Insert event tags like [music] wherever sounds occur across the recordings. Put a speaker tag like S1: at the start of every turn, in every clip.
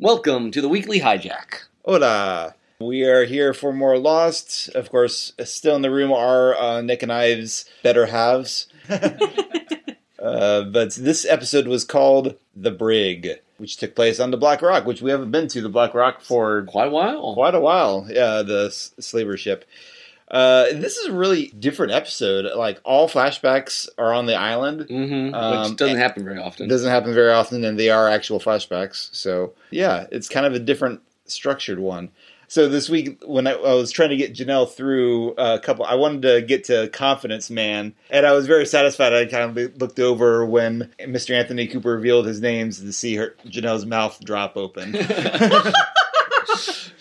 S1: Welcome to the weekly hijack.
S2: Hola. We are here for more Lost. Of course, still in the room are uh, Nick and Ives' better halves. [laughs] uh, but this episode was called The Brig, which took place on the Black Rock, which we haven't been to the Black Rock for
S1: Quite a while.
S2: quite a while. Yeah, the s- slaver ship. Uh, this is a really different episode. Like all flashbacks are on the island.
S1: hmm
S2: Um,
S1: Which doesn't happen very often.
S2: doesn't happen very often, and they are actual flashbacks. So yeah, it's kind of a different structured one. So this week, when I, I was trying to get Janelle through a couple, I wanted to get to Confidence Man, and I was very satisfied. I kind of looked over when Mr. Anthony Cooper revealed his names to see her Janelle's mouth drop open. [laughs] [laughs]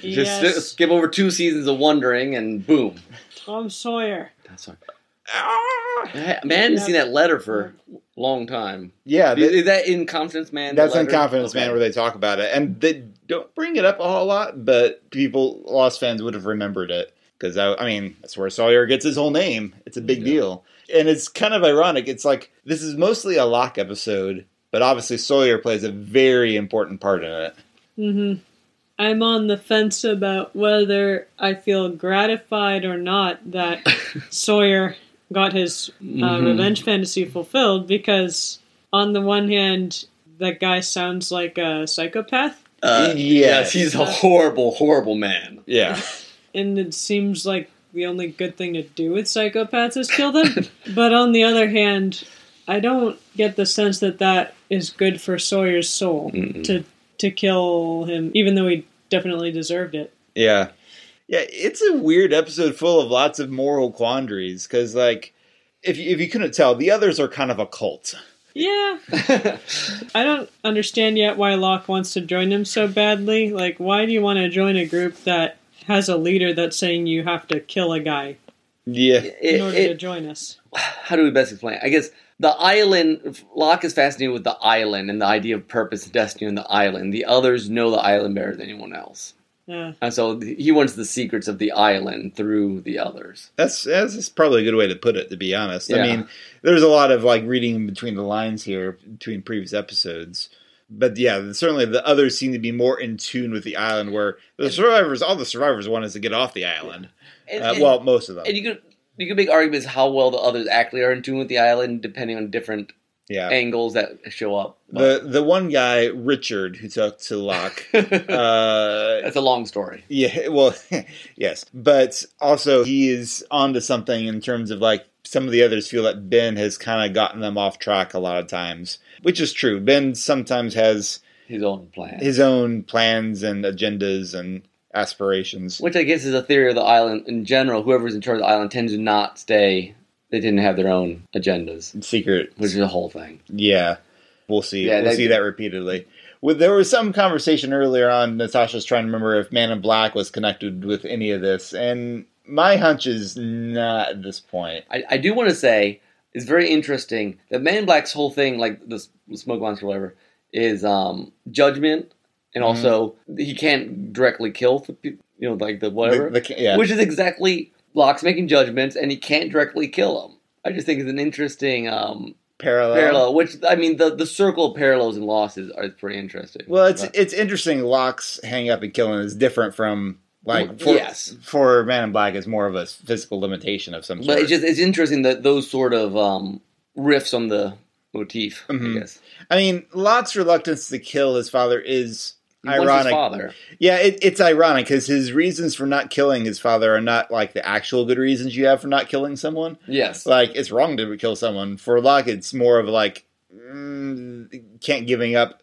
S1: Just
S3: yes,
S1: skip over two seasons of wondering, and boom.
S3: Tom Sawyer.
S1: That's all.
S2: Ah!
S1: Man, I haven't seen that letter for a long time.
S2: yeah,
S1: Is,
S2: that-
S1: is that in Confidence Man?
S2: that's in? Confidence
S1: Okay.
S2: Man where they talk about it, and they don't bring it up a whole lot, but people, Lost fans, would have remembered it because I, I mean, that's where Sawyer gets his whole name. It's a big
S1: Yeah.
S2: deal, and it's kind of ironic. It's like this is mostly a Locke episode, but obviously Sawyer plays a very important part in it.
S3: hmm I'm on the fence about whether I feel gratified or not that [laughs] Sawyer got his uh,
S1: Mhm.
S3: revenge fantasy fulfilled because, on the one hand, that guy sounds like a psychopath,
S1: Uh, yes,
S2: Yes.
S1: he's a horrible, horrible man.
S2: Yeah, [laughs]
S3: and it seems like the only good thing to do with psychopaths is kill them. [laughs] but on the other hand, I don't get the sense that that is good for Sawyer's soul
S1: Mm-mm.
S3: to to kill him, even though he definitely deserved it.
S2: yeah, yeah. It's a weird episode full of lots of moral quandaries because, like, if you, if you couldn't tell, the others are kind of a cult.
S3: Yeah, [laughs] I don't understand yet why Locke wants to join them so badly. Like, why do you want to join a group that has a leader that's saying you have to kill a guy
S2: Yeah,
S3: in
S1: It-
S3: order
S1: it-
S3: to join us? [sighs]
S1: how do we best explain? I guess the island. Locke is fascinated with the island and the idea of purpose and destiny on the island. The others know the island better than anyone else,
S3: Yeah.
S1: and so he wants the secrets of the island through the others.
S2: That's that's probably a good way to put it. To be honest, I mean, there's a lot of like reading between the lines here between previous episodes. But yeah, certainly the others seem to be more in tune with the island. Where the survivors, all the survivors, want us to get off the island.
S1: And,
S2: Uh,
S1: and-
S2: well, most of them.
S1: and you could you could make arguments how well the others actually are in tune with the island, depending on different
S2: Yeah.
S1: angles that show up.
S2: The the one guy, Richard, who talked to Locke.
S1: But- [laughs]
S2: uh,
S1: That's a long story.
S2: Yeah, well, [laughs] yes, but also he is onto something in terms of like some of the others feel that Ben has kind of gotten them off track a lot of times, which is true. Ben sometimes has
S1: His own plan.
S2: his own plans and agendas and aspirations.
S1: Which I guess is a theory of the island in general. Whoever's in charge of the island tends to not stay. They didn't have their own agendas,
S2: Secret,
S1: which is a whole thing.
S2: yeah, we'll see.
S1: Yeah,
S2: we'll see that repeatedly. Well, there was some conversation earlier on. Natasha's trying to remember if Man in Black was connected with any of this, and my hunch is not at this point.
S1: I, I do want to say it's very interesting that Man in Black's whole thing, like the smoke monster or whatever, is um, judgment, and
S2: Mhm.
S1: also he can't directly kill you know, like the whatever,
S2: The- the- yeah.
S1: which is exactly Locke's making judgments, and he can't directly kill them. I just think it's an interesting um,
S2: parallel.
S1: parallel. Which I mean, the the circle of parallels and losses are pretty interesting.
S2: Well, it's
S1: But-
S2: it's interesting. Locke's hang up and killing is different from like for,
S1: yes.
S2: for Man in Black is more of a physical limitation of some sort.
S1: But it's just it's interesting that those sort of um, riffs on the motif.
S2: Mhm.
S1: I guess
S2: I mean, Locke's reluctance to kill his father is
S1: He
S2: ironic.
S1: father.
S2: Yeah, it, it's ironic because his reasons for not killing his father are not like the actual good reasons you have for not killing someone.
S1: Yes,
S2: Like it's wrong to kill someone. For Locke, it's more of like mm, can't giving up.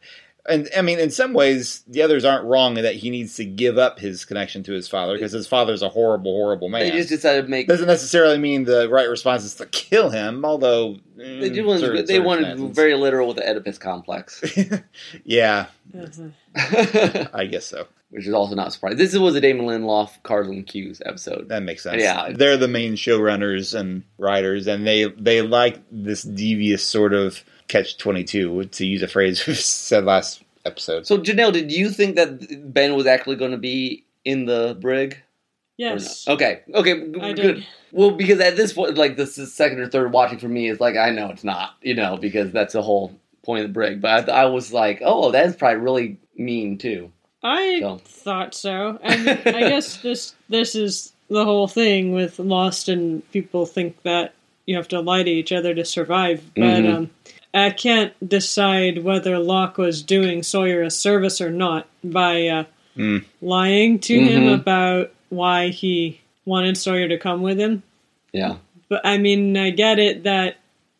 S2: And I mean, in some ways, the others aren't wrong in that he needs to give up his connection to his father because his father's a horrible, horrible man.
S1: they just decided to make.
S2: doesn't necessarily mean the right response is to kill him, although mm,
S1: They, did want,
S2: certain
S1: they wanted very literal with the Oedipus complex, [laughs]
S2: yeah, [laughs] I guess so.
S1: Which is also not surprising. This was a Damon Lindelof, Carlton Cuse episode.
S2: That makes sense.
S1: Yeah.
S2: they're the main showrunners and writers, and they they like this devious sort of catch twenty two, to use a phrase [laughs] we said last episode.
S1: So Janelle, did you think that Ben was actually going to be in the brig?
S3: Yes.
S1: Okay. Okay. g-
S3: I
S1: good.
S3: did.
S1: Well, because at this point, like this is second or third watching for me is like I know it's not, you know, because that's a whole point of the brig. But I, I was like, oh, that's probably really mean too.
S3: I
S1: So.
S3: thought so. [laughs] I mean, I guess this this is the whole thing with Lost, and people think that you have to lie to each other to survive. But
S1: Mhm.
S3: um, I can't decide whether Locke was doing Sawyer a service or not by uh,
S2: Mm.
S3: lying to him
S1: Mhm.
S3: about why he wanted Sawyer to come with him.
S1: Yeah.
S3: But I mean, I get it that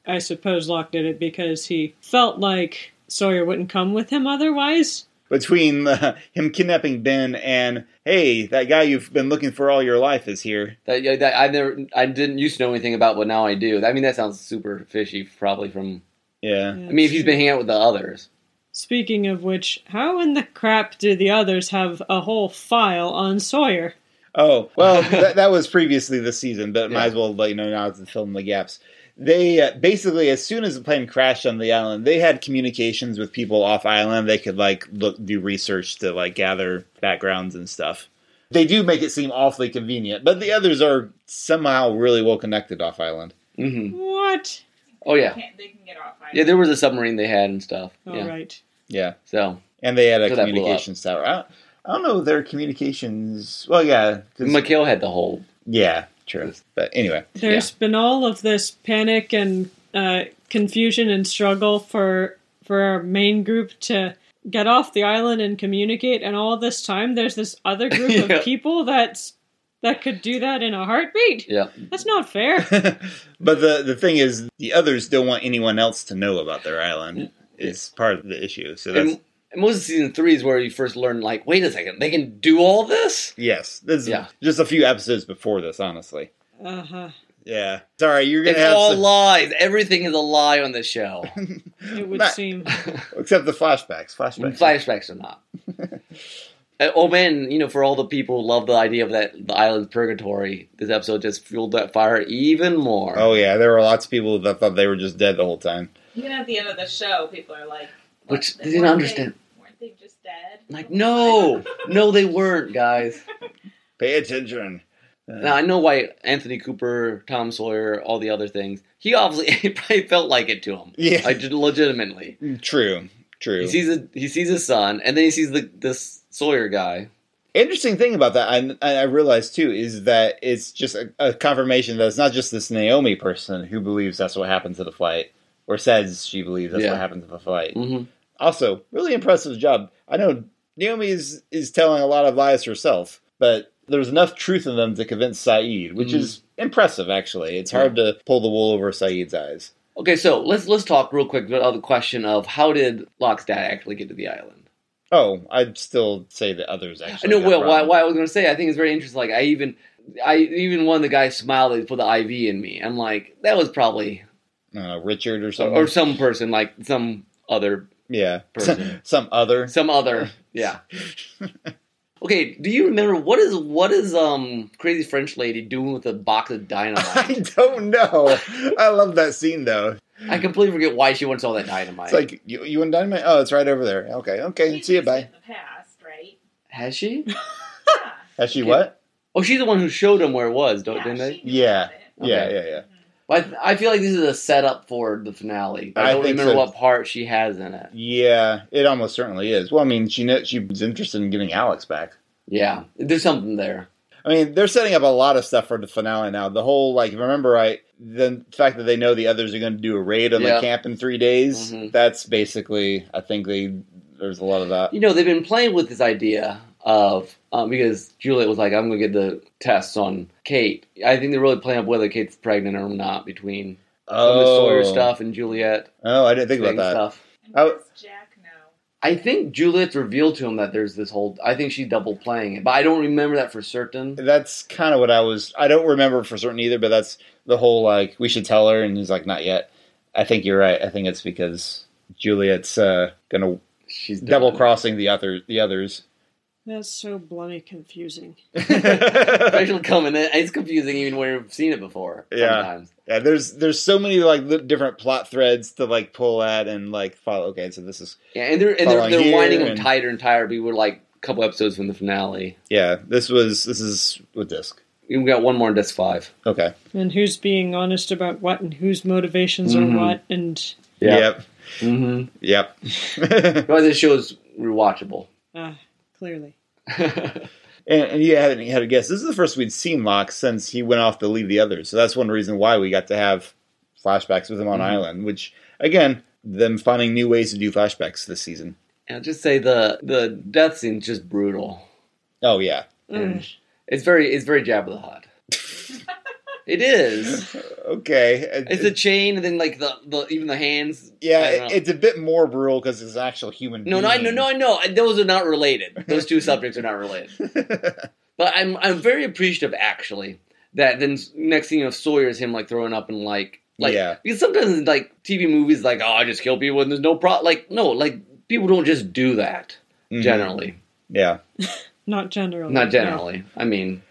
S3: I suppose Locke did it because he felt like Sawyer wouldn't come with him otherwise.
S2: Between uh, him kidnapping Ben and hey, that guy you've been looking for all your life is here.
S1: That, yeah, that I never, I didn't used to know anything about, but now I do. I mean, that sounds super fishy, probably from.
S2: Yeah.
S1: I mean, if he's been hanging out with the others,
S3: Speaking of which, how in the crap do the others have a whole file on Sawyer?
S2: Oh well, [laughs] that, that was previously this season, but might as well let you know now to fill in the gaps. They uh, basically, as soon as the plane crashed on the island, they had communications with people off island. They could like look do research to like gather backgrounds and stuff. They do make it seem awfully convenient, but the others are somehow really well connected off island.
S1: hmm
S3: What?
S1: Oh yeah,
S4: Can't, they can get off.
S1: yeah. There was a submarine they had and stuff.
S3: All
S1: yeah.
S3: right.
S2: Yeah,
S1: So
S2: and they had a
S1: So
S2: communications tower. I don't, I don't know their communications. Well, yeah, 'cause-
S1: Mikhail had the whole.
S2: yeah, true. But anyway,
S3: There's been all of this panic and uh, confusion and struggle for for our main group to get off the island and communicate, and all this time there's this other group [laughs]
S1: Yeah.
S3: of people that's that could do that in a heartbeat.
S1: Yeah.
S3: That's not fair. [laughs]
S2: but the the thing is, the others don't want anyone else to know about their island. Is part of the issue. So that's
S1: And, and most of season three is where you first learn, like, wait a second, they can do all this.
S2: yes. This is
S1: Yeah.
S2: just a few episodes before this, honestly.
S3: Uh huh.
S2: Yeah. Sorry, you're gonna
S1: It's
S2: have
S1: all
S2: some,
S1: lies. Everything is a lie on this show. [laughs]
S3: It would
S2: Not-
S3: seem. [laughs]
S2: except the flashbacks. Flashbacks.
S1: Flashbacks are not. [laughs] Uh, oh man, you know, for all the people who love the idea of that the island purgatory, this episode just fueled that fire even more.
S2: Oh yeah, there were lots of people that thought they were just dead the whole time.
S4: Even at the end of the show, people are like, what,
S1: Which
S4: they-
S1: they didn't
S4: weren't
S1: understand.
S4: They, weren't they just dead?
S1: Like, no, [laughs] no, they weren't, guys. [laughs]
S2: Pay attention. Uh,
S1: Now I know why Anthony Cooper, Tom Sawyer, all the other things. He obviously [laughs] he probably felt like it to him,
S2: yeah,
S1: like legitimately.
S2: true, true.
S1: He sees a, he sees his son, and then he sees the this Sawyer guy.
S2: Interesting thing about that, I, I realized too, is that it's just a, a confirmation that it's not just this Naomi person who believes that's what happened to the flight, or says she believes that's
S1: Yeah.
S2: what happened to the flight.
S1: hmm
S2: Also, really impressive job. I know Naomi is is telling a lot of lies herself, but there's enough truth in them to convince Sayid, which
S1: Mm.
S2: is impressive. Actually, it's hard to pull the wool over Sayid's eyes.
S1: Okay, so let's let's talk real quick about the question of how did Locke's dad actually get to the island?
S2: Oh, I'd still say that others
S1: I
S2: actually.
S1: know.
S2: got
S1: Well, why, why I was going to say, I think it's very interesting. Like, I even, I even one of the guys smiled. Put the IV in me. I'm like, that was probably
S2: I Richard or, something.
S1: or some person, like some other,
S2: yeah,
S1: person.
S2: some other.
S1: some other, yeah. Okay, do you remember what is what is um crazy French lady doing with a box of dynamite? [laughs]
S2: I don't know. I love that scene though.
S1: I completely forget why she wants all that dynamite.
S2: It's like you, you want dynamite? Oh, it's right over there. Okay, okay.
S4: She's
S2: See you. Bye.
S4: In the past, right?
S1: Has she?
S4: Yeah.
S2: Has she
S1: Okay.
S2: what?
S1: Oh, she's the one who showed him where it was, don't
S4: yeah,
S1: didn't they?
S4: she knew
S2: Yeah.
S4: about.
S2: Yeah,
S1: Okay.
S2: yeah, yeah.
S1: But I, I feel like this is a setup for the finale. I
S2: I
S1: don't remember
S2: so.
S1: what part she has in it.
S2: Yeah, it almost certainly is. Well, I mean, she knows, she's interested in getting Alex back.
S1: Yeah, there's something there.
S2: I mean, they're setting up a lot of stuff for the finale now. The whole like, if I remember right, the fact that they know the others are going to do a raid on
S1: Yeah.
S2: the camp in three days.
S1: Mhm.
S2: That's basically, I think they there's a lot of that.
S1: You know, they've been playing with this idea of um, because Juliet was like, "I'm going to get the tests on Kate." I think they're really playing up whether Kate's pregnant or not between some of the Sawyer stuff and Juliet
S2: Oh, I didn't think about that.
S1: stuff.
S2: Oh.
S4: does Jack know?
S1: I think Juliet's revealed to him that there's this whole. I think she's double playing it, but I don't remember that for certain.
S2: That's kind of what I was. I don't remember for certain either, but that's the whole like we should tell her, and he's like, not yet. I think you're right. I think it's because Juliet's uh, gonna
S1: She's
S2: double crossing the other the others.
S3: That's so bloody confusing.
S1: Especially coming in, it's confusing even when you've seen it before.
S2: Yeah.
S1: Sometimes.
S2: Yeah, there's there's so many like different plot threads to like pull at and like follow. Okay, so this is
S1: Yeah, and they're and they're, they're
S2: here
S1: winding them tighter and tighter. We were like a couple episodes from the finale.
S2: yeah. This was this is with disc.
S1: We've got one more in disc five.
S2: Okay.
S3: And who's being honest about what and whose motivations
S1: Mhm.
S3: are what and
S2: Yep.
S1: Mm-hmm.
S2: Yep. [laughs]
S1: But this show is rewatchable.
S3: Ah, clearly. [laughs]
S2: And, and you hadn't had a guess. This is the first we'd seen Locke since he went off to lead the others. So that's one reason why we got to have flashbacks with him on
S1: Mhm.
S2: Island. Which again, them finding new ways to do flashbacks this season.
S1: I'll just say the the death scene's just brutal.
S2: Oh yeah,
S3: Mm.
S1: it's very it's very Jabba the Hutt. It is. [laughs]
S2: okay.
S1: It's a chain, and then like the, the even the hands.
S2: yeah,
S1: I don't
S2: it-
S1: know.
S2: it's a bit more brutal because it's an actual human.
S1: no, no, I know,
S2: being.
S1: no, I know. Those are not related. Those two [laughs] subjects are not related. [laughs] But I'm I'm very appreciative actually that then next thing you know Sawyer is him like throwing up and like like
S2: Yeah.
S1: because sometimes like TV movies like oh I just kill people and there's no pro like no like people don't just do that
S2: Mhm.
S1: generally
S2: Yeah.
S3: Not generally.
S1: not
S3: no.
S1: generally I mean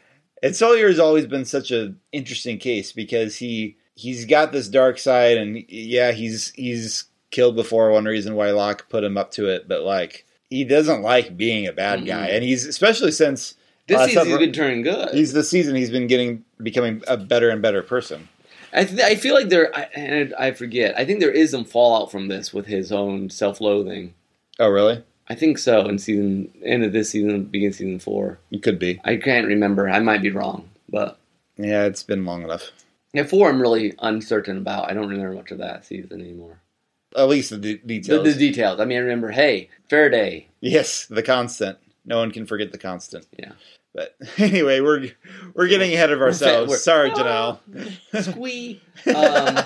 S2: And Sawyer has always been such an interesting case because he he's got this dark side, and yeah, he's he's killed before. One reason why Locke put him up to it, but like he doesn't like being a bad
S1: Mhm.
S2: guy, and he's especially since
S1: this
S2: Uh,
S1: season he's been turning good.
S2: he's the season he's been getting becoming a better and better person.
S1: I th- I feel like there I, and I forget I think there is some fallout from this with his own self loathing.
S2: Oh, really?
S1: I think so in season end of this season begin season four.
S2: It could be.
S1: I can't remember. I might be wrong, but
S2: Yeah, it's been long enough.
S1: yeah, four I'm really uncertain about. I don't remember much of that season anymore.
S2: At least the de- details.
S1: the details. I mean, I remember. Hey, Faraday.
S2: yes, the constant. No one can forget the constant.
S1: Yeah.
S2: But [laughs] anyway, we're we're getting ahead of ourselves.
S1: we're-
S2: Sorry, Janelle.
S1: Squee. Um,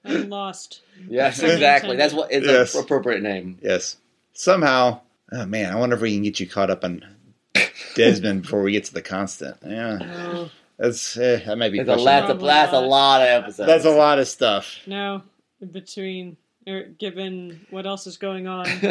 S1: [laughs]
S3: I'm lost.
S1: yes, exactly. That's what is
S2: Yes.
S1: an appropriate name.
S2: yes. Somehow, oh man, I wonder if we can get you caught up on Desmond [laughs] before we get to the constant. Yeah,
S3: No,
S2: that's eh, that might be.
S1: That's a, lot, that's, a, that's a lot of episodes.
S2: That's a lot of stuff.
S3: no. Between, or given what else is going on, [laughs]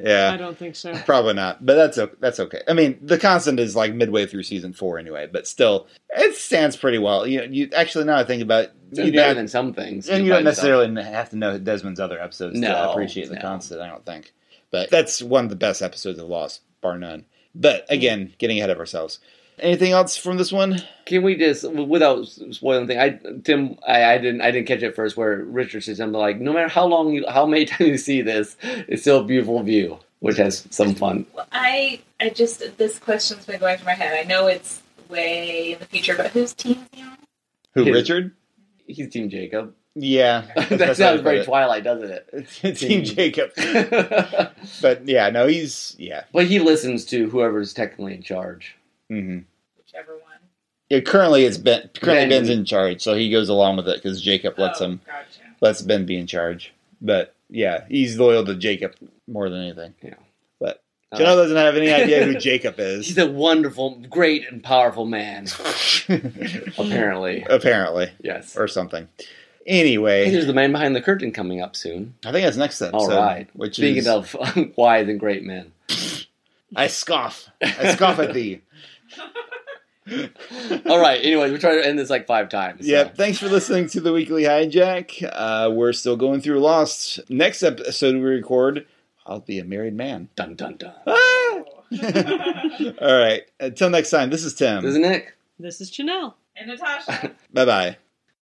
S2: yeah, I
S3: don't think so.
S2: probably not. But that's o- that's okay. I mean, the constant is like midway through season four anyway. But still, it stands pretty well. You you actually now I think about it,
S1: It's
S2: you
S1: better than some things.
S2: And you don't
S1: itself.
S2: necessarily have to know Desmond's other episodes to
S1: No,
S2: appreciate the
S1: no.
S2: constant, I don't think. But that's one of the best episodes of Lost, bar none. But hmm. again, getting ahead of ourselves. Anything else from this one?
S1: Can we just, without spoiling the thing, I Tim, I, I didn't, I didn't catch it first. Where Richard says something like, "No matter how long, you, how many [laughs] times you see this, it's still a beautiful view," which has some fun.
S4: Well, I I just this question's been going through my head. I know it's way in the future, but whose team is he on?
S2: Who,
S1: His-
S2: Richard?
S1: He's Team Jacob.
S2: Yeah. [laughs]
S1: that sounds very. Twilight, doesn't it? [laughs]
S2: Team Jacob.
S1: but [laughs]
S2: But yeah, no, he's, yeah.
S1: But he listens to whoever's technically in charge.
S2: Mm-hmm.
S4: Whichever one.
S2: yeah currently, it's Ben. Currently,
S1: Ben.
S2: Ben's in charge, so he goes along with it because Jacob lets
S4: oh,
S2: him
S4: Gotcha.
S2: lets Ben be in charge. But yeah, he's loyal to Jacob more than anything.
S1: Yeah.
S2: But
S1: Uh,
S2: Janelle doesn't have any idea who [laughs] Jacob is.
S1: he's a wonderful, great, and powerful man. [laughs] Apparently,
S2: Apparently,
S1: yes.
S2: or something. Anyway,
S1: there's the man behind the curtain coming up soon.
S2: I think that's next episode.
S1: All right.
S2: Which
S1: Speaking
S2: is,
S1: of [laughs] wise and great men.
S2: I scoff. I scoff at thee.
S1: All right. Anyways, we're trying to end this like five times. so.
S2: Yep. Thanks for listening to the weekly hijack. Uh, we're still going through Lost. Next episode we record, I'll be a married man.
S1: Dun dun dun.
S2: Ah! [laughs] All right. Until next time. This is Tim.
S1: This is Nick.
S3: This is Janelle.
S4: and Natasha. [laughs]
S2: Bye bye.